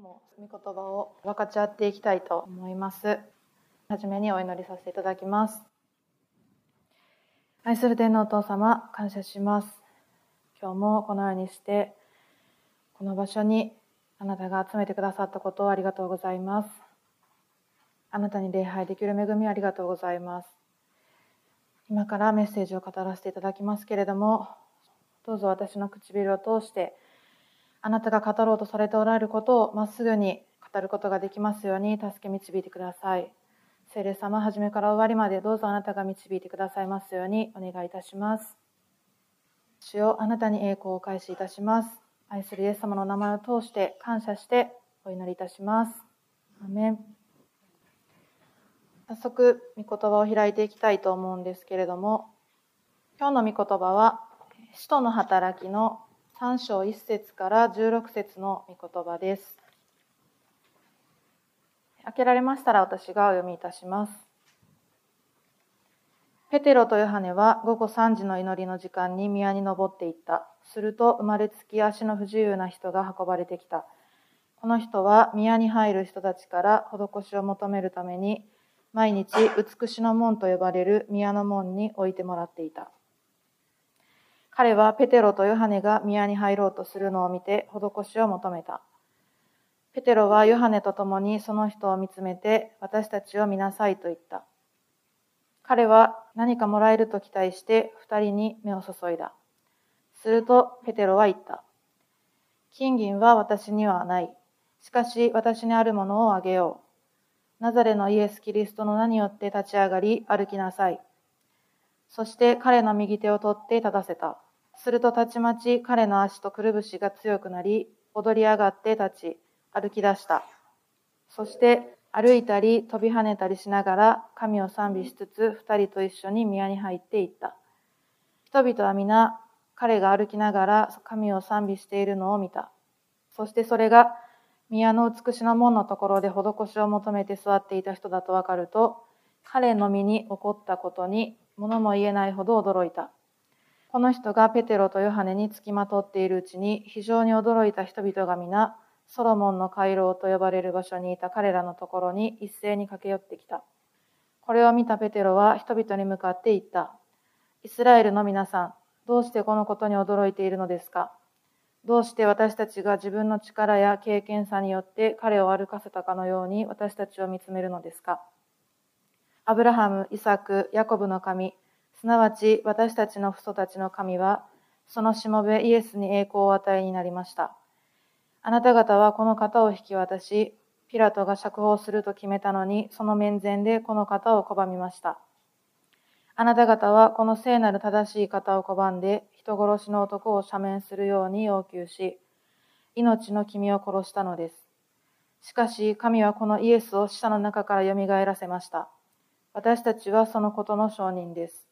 も御言葉を分かち合っていきたいと思います。はじめにお祈りさせていただきます。愛する天皇お父様、感謝します。今日もこのようにして、この場所にあなたが集めてくださったことをありがとうございます。あなたに礼拝できる恵みありがとうございます。今からメッセージを語らせていただきますけれども、どうぞ私の唇を通して、あなたが語ろうとされておられることをまっすぐに語ることができますように助け導いてください。聖霊様、初めから終わりまでどうぞあなたが導いてくださいますようにお願いいたします。主よあなたに栄光を開始いたします。愛するイエス様の名前を通して感謝してお祈りいたします。アメン早速、御言葉を開いていきたいと思うんですけれども、今日の御言葉は、使徒の働きの3章1節から16節の御言葉です。開けられましたら私がお読みいたします。ペテロとヨハネは午後3時の祈りの時間に宮に登っていった。すると生まれつき足の不自由な人が運ばれてきた。この人は宮に入る人たちから施しを求めるために毎日美しの門と呼ばれる宮の門に置いてもらっていた。彼はペテロとヨハネが宮に入ろうとするのを見て施しを求めた。ペテロはヨハネと共にその人を見つめて私たちを見なさいと言った。彼は何かもらえると期待して二人に目を注いだ。するとペテロは言った。金銀は私にはない。しかし私にあるものをあげよう。ナザレのイエス・キリストの名によって立ち上がり歩きなさい。そして彼の右手を取って立たせた。するとたちまち彼の足とくるぶしが強くなり、踊り上がって立ち、歩き出した。そして歩いたり飛び跳ねたりしながら神を賛美しつつ二人と一緒に宮に入っていった。人々は皆彼が歩きながら神を賛美しているのを見た。そしてそれが宮の美しな門のところで施しを求めて座っていた人だとわかると、彼の身に起こったことに物も言えないほど驚いた。この人がペテロとヨハネにつきまとっているうちに非常に驚いた人々が皆、ソロモンの回廊と呼ばれる場所にいた彼らのところに一斉に駆け寄ってきた。これを見たペテロは人々に向かって言った。イスラエルの皆さん、どうしてこのことに驚いているのですか？どうして私たちが自分の力や経験さによって彼を歩かせたかのように私たちを見つめるのですか？アブラハム、イサク、ヤコブの神、すなわち私たちの父祖たちの神は、そのしもべイエスに栄光を与えになりました。あなた方はこの方を引き渡し、ピラトが釈放すると決めたのに、その面前でこの方を拒みました。あなた方はこの聖なる正しい方を拒んで、人殺しの男を赦免するように要求し、命の君を殺したのです。しかし、神はこのイエスを死者の中から蘇らせました。私たちはそのことの証人です。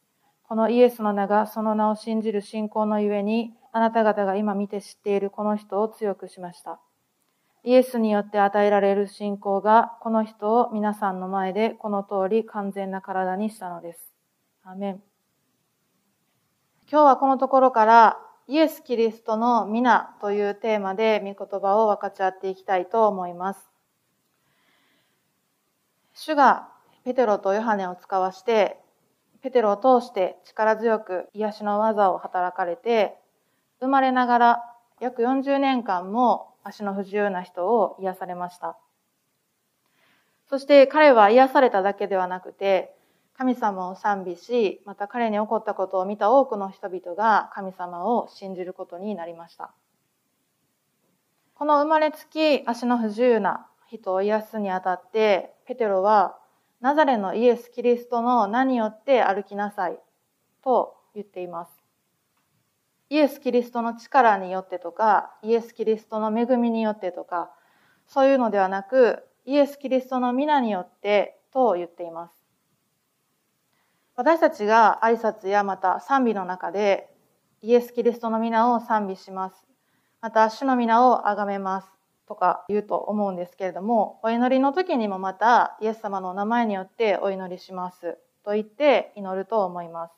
このイエスの名がその名を信じる信仰のゆえに、あなた方が今見て知っているこの人を強くしました。イエスによって与えられる信仰が、この人を皆さんの前でこの通り完全な体にしたのです。アメン。今日はこのところから、イエス・キリストの皆というテーマで御言葉を分かち合っていきたいと思います。主がペテロとヨハネを使わして、ペテロを通して力強く癒しの技を働かれて、生まれながら約40年間も足の不自由な人を癒されました。そして彼は癒されただけではなくて、神様を賛美し、また彼に起こったことを見た多くの人々が神様を信じることになりました。この生まれつき足の不自由な人を癒すにあたって、ペテロはナザレのイエス・キリストの名によって歩きなさいと言っています。イエス・キリストの力によってとか、イエス・キリストの恵みによってとか、そういうのではなく、イエス・キリストの皆によってと言っています。私たちが挨拶やまた賛美の中で、イエス・キリストの皆を賛美します。また、主の皆を崇めます。とか言うと思うんですけれども、お祈りの時にもまたイエス様の名前によってお祈りしますと言って祈ると思います。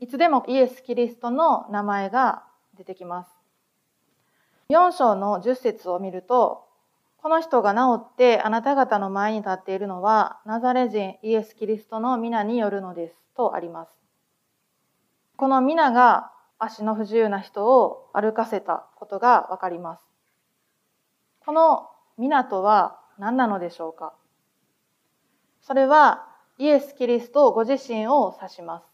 いつでもイエス・キリストの名前が出てきます。4章の10節を見ると、この人が治ってあなた方の前に立っているのは、ナザレ人イエス・キリストの皆によるのです。とあります。この皆が足の不自由な人を歩かせたことがわかります。この皆とは何なのでしょうか？それはイエス・キリストご自身を指します。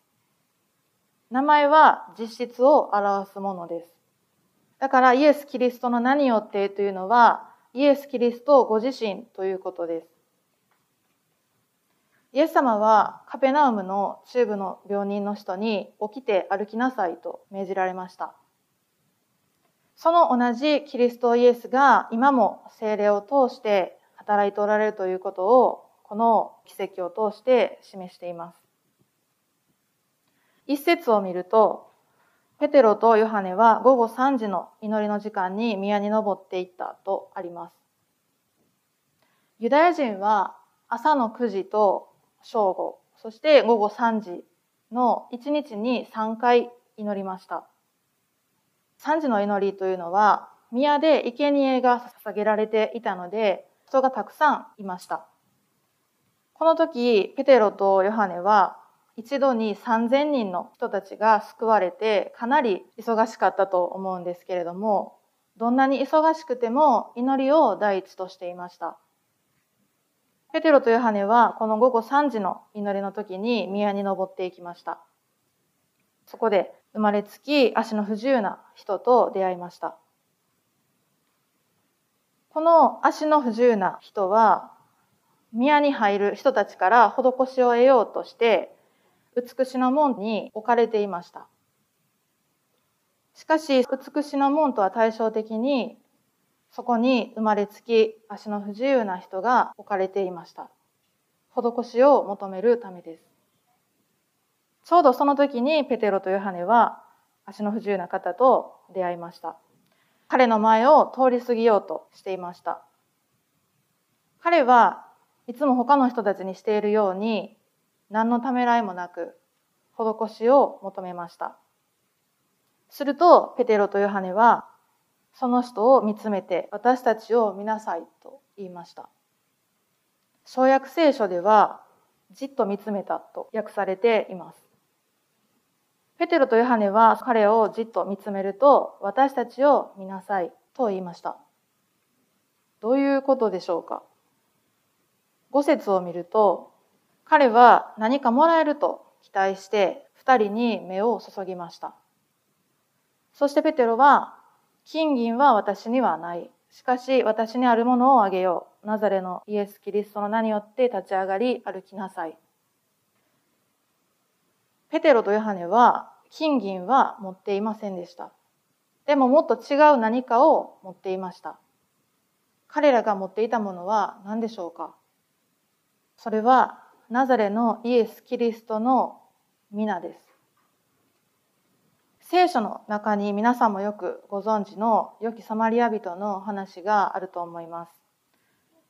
名前は実質を表すものです。だからイエス・キリストの何よってというのはイエス・キリストご自身ということです。イエス様はカペナウムの中部の病人の人に起きて歩きなさいと命じられました。その同じキリストイエスが今も精霊を通して働いておられるということをこの奇跡を通して示しています。一節を見ると、ペテロとヨハネは午後3時の祈りの時間に宮に登っていったとあります。ユダヤ人は朝の9時と正午、そして午後3時の1日に3回祈りました。3時の祈りというのは宮で生贄が捧げられていたので人がたくさんいました。この時、ペテロとヨハネは一度に3000人の人たちが救われてかなり忙しかったと思うんですけれどもどんなに忙しくても祈りを第一としていましたペテロとヨハネはこの午後3時の祈りの時に宮に登っていきましたそこで生まれつき足の不自由な人と出会いましたこの足の不自由な人は宮に入る人たちから施しを得ようとして美しの門に置かれていました。しかし、美しの門とは対照的に、そこに生まれつき足の不自由な人が置かれていました。施しを求めるためです。ちょうどその時にペテロとヨハネは足の不自由な方と出会いました。彼の前を通り過ぎようとしていました。彼はいつも他の人たちにしているように何のためらいもなく施しを求めました。すると、ペテロとヨハネは、その人を見つめて私たちを見なさいと言いました。創約聖書では、じっと見つめたと訳されています。ペテロとヨハネは彼をじっと見つめると、私たちを見なさいと言いました。どういうことでしょうか？五節を見ると、彼は何かもらえると期待して二人に目を注ぎました。そしてペテロは、金銀は私にはない。しかし私にあるものをあげよう。ナザレのイエス・キリストの名によって立ち上がり歩きなさい。ペテロとヨハネは金銀は持っていませんでした。でももっと違う何かを持っていました。彼らが持っていたものは何でしょうか？それはナザレのイエス・キリストの皆です。聖書の中に皆さんもよくご存知の良きサマリア人の話があると思います。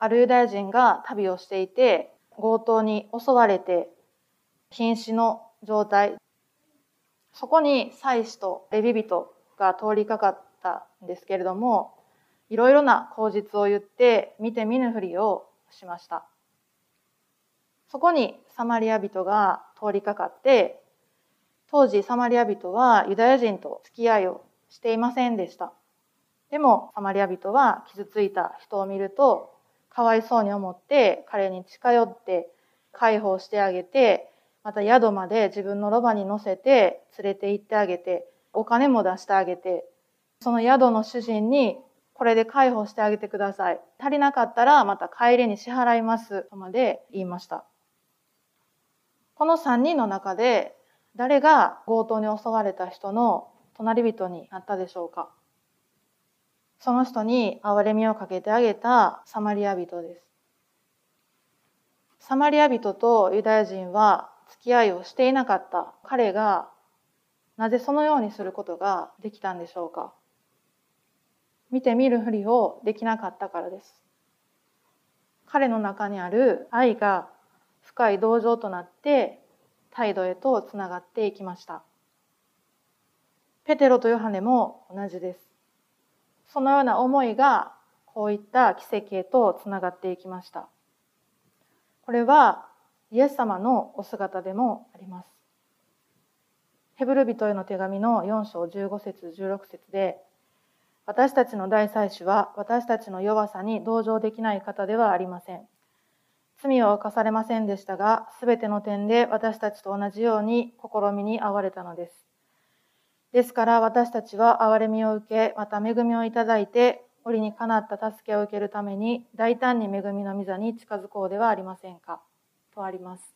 あるユダヤ人が旅をしていて強盗に襲われて瀕死の状態。そこに祭司とレビ人が通りかかったんですけれども、いろいろな口実を言って見て見ぬふりをしました。そこにサマリア人が通りかかって、当時サマリア人はユダヤ人と付き合いをしていませんでした。でもサマリア人は傷ついた人を見ると、かわいそうに思って彼に近寄って解放してあげて、また宿まで自分のロバに乗せて連れて行ってあげて、お金も出してあげて、その宿の主人にこれで解放してあげてください。足りなかったらまた帰りに支払います。とまで言いました。この3人の中で誰が強盗に襲われた人の隣人になったでしょうかその人に憐れみをかけてあげたサマリア人です。サマリア人とユダヤ人は付き合いをしていなかった彼がなぜそのようにすることができたんでしょうか見てみるふりをできなかったからです。彼の中にある愛が深い同情となって態度へとつながっていきました。ペテロとヨハネも同じです。そのような思いがこういった奇跡へとつながっていきました。これはイエス様のお姿でもあります。ヘブル人への手紙の4章15節16節で私たちの大祭司は私たちの弱さに同情できない方ではありません。罪は犯されませんでしたが、すべての点で私たちと同じように試みに遭われたのです。ですから私たちは憐れみを受け、また恵みをいただいて、折にかなった助けを受けるために、大胆に恵みの御座に近づこうではありませんか。とあります。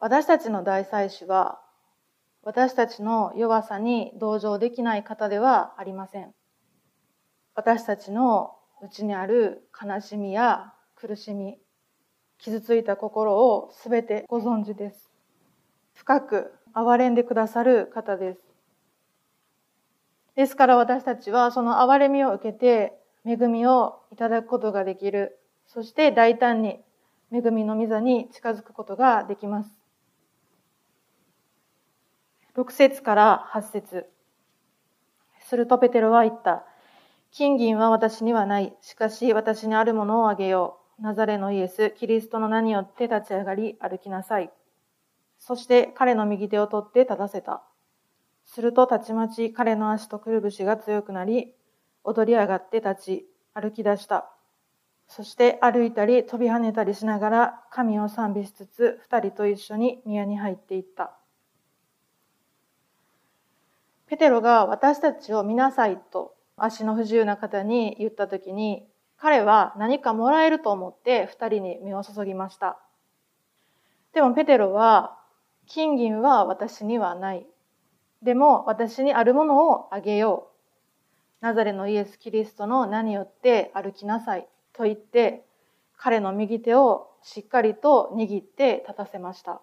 私たちの大祭司は、私たちの弱さに同情できない方ではありません。私たちの内にある悲しみや苦しみ、傷ついた心をすべてご存知です。深く憐れんでくださる方です。ですから私たちはその憐れみを受けて恵みをいただくことができる。そして大胆に恵みの御座に近づくことができます。6節から8節するとペテロは言った。金銀は私にはない。しかし私にあるものをあげよう。ナザレのイエス、キリストの名によって立ち上がり歩きなさい。そして彼の右手を取って立たせた。するとたちまち彼の足とくるぶしが強くなり、踊り上がって立ち、歩き出した。そして歩いたり飛び跳ねたりしながら神を賛美しつつ二人と一緒に宮に入っていった。ペテロが私たちを見なさいと足の不自由な方に言った時に彼は何かもらえると思って二人に目を注ぎました。でもペテロは金銀は私にはない。でも私にあるものをあげよう。ナザレのイエス・キリストの名によって歩きなさい。と言って、彼の右手をしっかりと握って立たせました。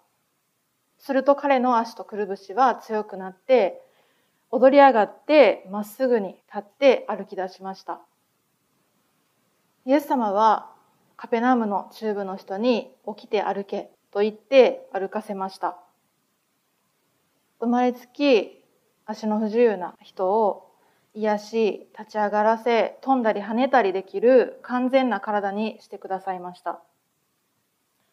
すると彼の足とくるぶしは強くなって、踊り上がってまっすぐに立って歩き出しました。イエス様はカペナムの中部の人に起きて歩けと言って歩かせました。生まれつき足の不自由な人を癒し、立ち上がらせ、飛んだり跳ねたりできる完全な体にしてくださいました。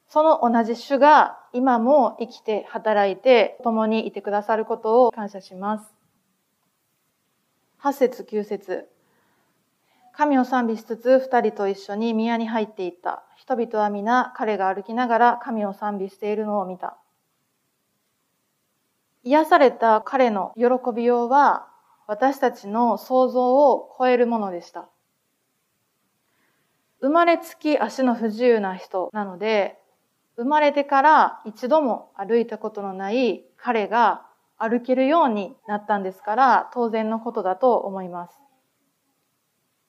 その同じ主が今も生きて働いて共にいてくださることを感謝します。8節9節神を賛美しつつ二人と一緒に宮に入っていった。人々は皆彼が歩きながら神を賛美しているのを見た。癒された彼の喜びようは私たちの想像を超えるものでした。生まれつき足の不自由な人なので、生まれてから一度も歩いたことのない彼が歩けるようになったんですから当然のことだと思います。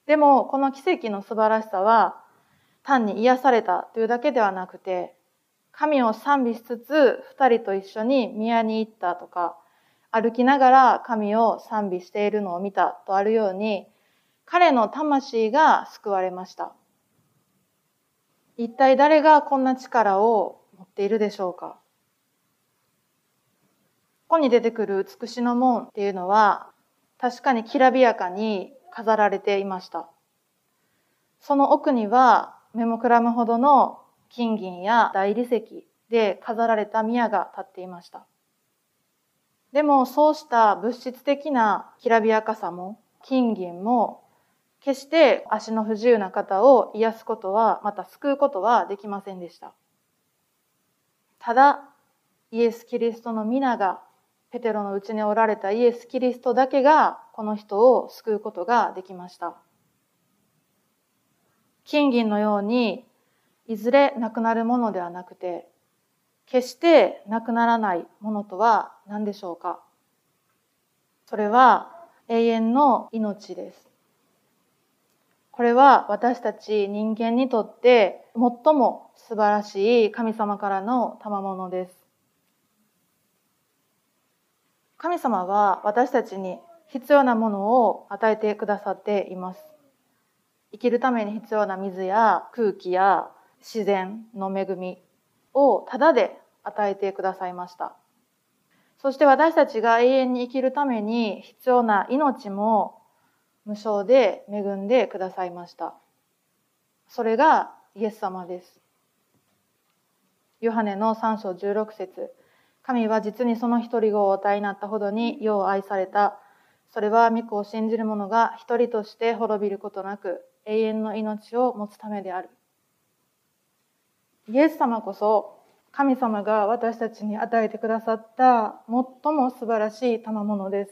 でもこの奇跡の素晴らしさは単に癒されたというだけではなくて神を賛美しつつ、二人と一緒に宮に行ったとか、歩きながら神を賛美しているのを見たとあるように、彼の魂が救われました。一体誰がこんな力を持っているでしょうかここに出てくる美しの門っていうのは、確かにきらびやかに飾られていました。その奥には、目もくらむほどの金銀や大理石で飾られた宮が立っていました。でもそうした物質的なきらびやかさも金銀も決して足の不自由な方を癒すことはまた救うことはできませんでした。ただイエス・キリストの皆がペテロのうちにおられたイエス・キリストだけがこの人を救うことができました。金銀のようにいずれなくなるものではなくて、決してなくならないものとは何でしょうか？それは永遠の命です。これは私たち人間にとって最も素晴らしい神様からの賜物です。神様は私たちに必要なものを与えてくださっています。生きるために必要な水や空気や自然の恵みをただで与えてくださいました。そして私たちが永遠に生きるために必要な命も無償で恵んでくださいました。それがイエス様です。ヨハネの3章16節神は実にその一人子をお与えになったほどに世を愛された。それは御子を信じる者が一人として滅びることなく永遠の命を持つためである。イエス様こそ神様が私たちに与えてくださった最も素晴らしい賜物です。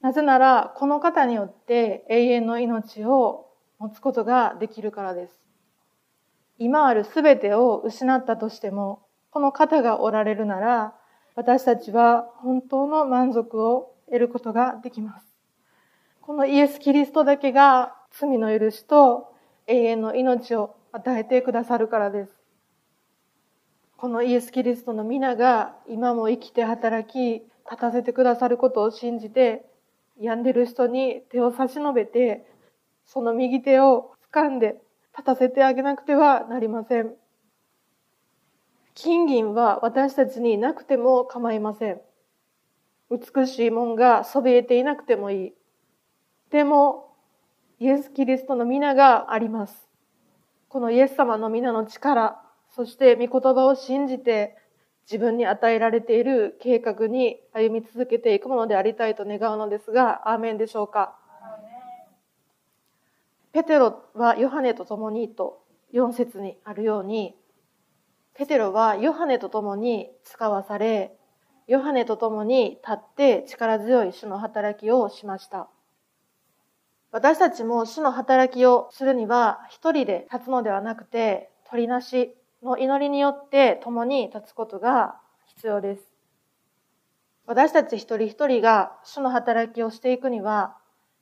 なぜなら、この方によって永遠の命を持つことができるからです。今あるすべてを失ったとしても、この方がおられるなら、私たちは本当の満足を得ることができます。このイエス・キリストだけが罪の許しと永遠の命を与えてくださるからです。このイエス・キリストの皆が今も生きて働き、立たせてくださることを信じて、病んでる人に手を差し伸べて、その右手を掴んで立たせてあげなくてはなりません。金銀は私たちになくても構いません。美しいもんがそびえていなくてもいい。でも、イエス・キリストの皆があります。このイエス様の皆の力、そして御言葉を信じて自分に与えられている計画に歩み続けていくものでありたいと願うのですが、アーメンでしょうか？ペテロはヨハネと共にと4節にあるように、ペテロはヨハネと共に使わされ、ヨハネと共に立って力強い主の働きをしました。私たちも主の働きをするには一人で立つのではなくて、取りなしの祈りによって共に立つことが必要です。私たち一人一人が主の働きをしていくには、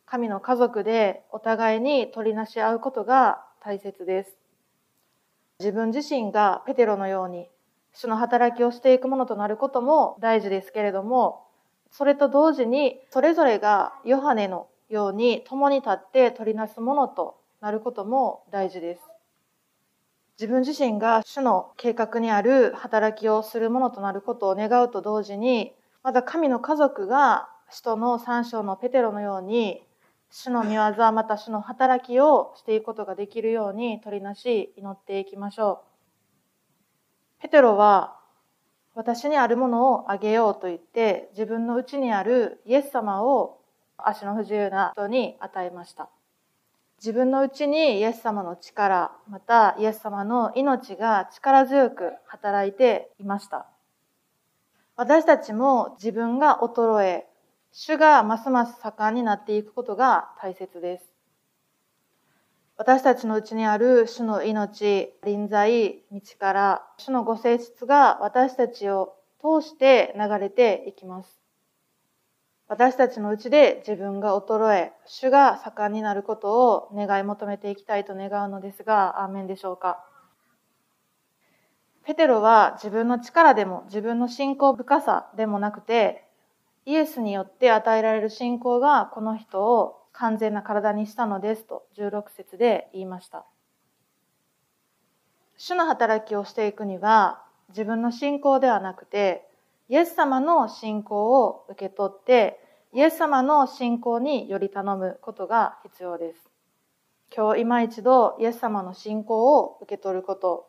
神の家族でお互いに取りなし合うことが大切です。自分自身がペテロのように主の働きをしていくものとなることも大事ですけれども、それと同時にそれぞれがヨハネのように共に立って取りなすものとなることも大事です。自分自身が主の計画にある働きをするものとなることを願うと同時に、また神の家族が使徒の三章のペテロのように、主の見業また主の働きをしていくことができるように取りなし祈っていきましょう。ペテロは私にあるものをあげようと言って自分のうちにあるイエス様を足の不自由な人に与えました。自分のうちにイエス様の力、またイエス様の命が力強く働いていました。私たちも自分が衰え、主がますます盛んになっていくことが大切です。私たちのうちにある主の命、臨在、道から、主のご性質が私たちを通して流れていきます。私たちのうちで自分が衰え、主が盛んになることを願い求めていきたいと願うのですが、アーメンでしょうか？ペテロは自分の力でも自分の信仰深さでもなくて、イエスによって与えられる信仰がこの人を完全な体にしたのですと16節で言いました。主の働きをしていくには自分の信仰ではなくてイエス様の信仰を受け取って、イエス様の信仰により頼むことが必要です。今日今一度イエス様の信仰を受け取ること、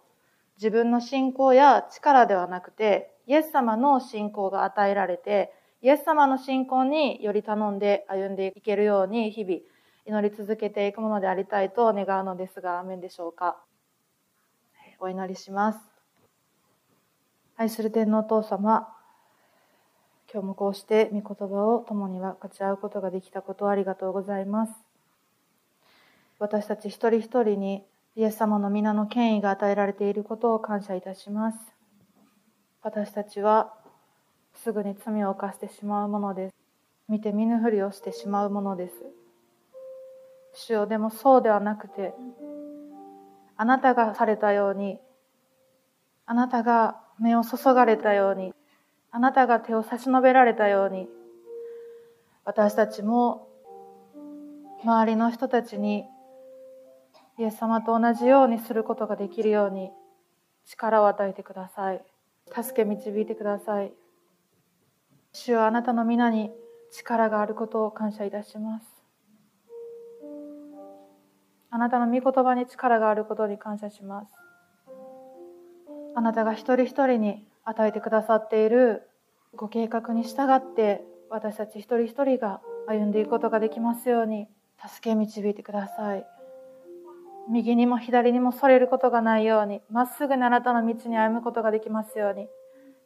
自分の信仰や力ではなくて、イエス様の信仰が与えられて、イエス様の信仰により頼んで歩んでいけるように日々祈り続けていくものでありたいと願うのですが、アメンでしょうか。お祈りします。愛する天皇お父様、今日もこうして御言葉を共に分かち合うことができたことをありがとうございます。私たち一人一人にイエス様の皆の権威が与えられていることを感謝いたします。私たちはすぐに罪を犯してしまうものです。見て見ぬふりをしてしまうものです。主よでもそうではなくて、あなたがされたように、あなたが目を注がれたように、あなたが手を差し伸べられたように、私たちも周りの人たちにイエス様と同じようにすることができるように力を与えてください。助け導いてください。主はあなたの皆に力があることを感謝いたします。あなたの御言葉に力があることに感謝します。あなたが一人一人に与えてくださっているご計画に従って私たち一人一人が歩んでいくことができますように助け導いてください。右にも左にもそれることがないように、まっすぐにあなたの道に歩むことができますように、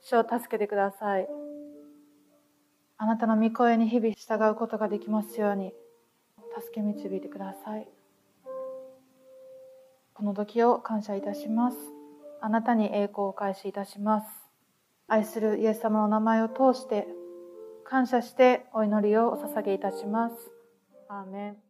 主を助けてください。あなたの御声に日々従うことができますように、助け導いてください。この時を感謝いたします。あなたに栄光を返しいたします。愛するイエス様の名前を通して、感謝してお祈りをお捧げいたします。アーメン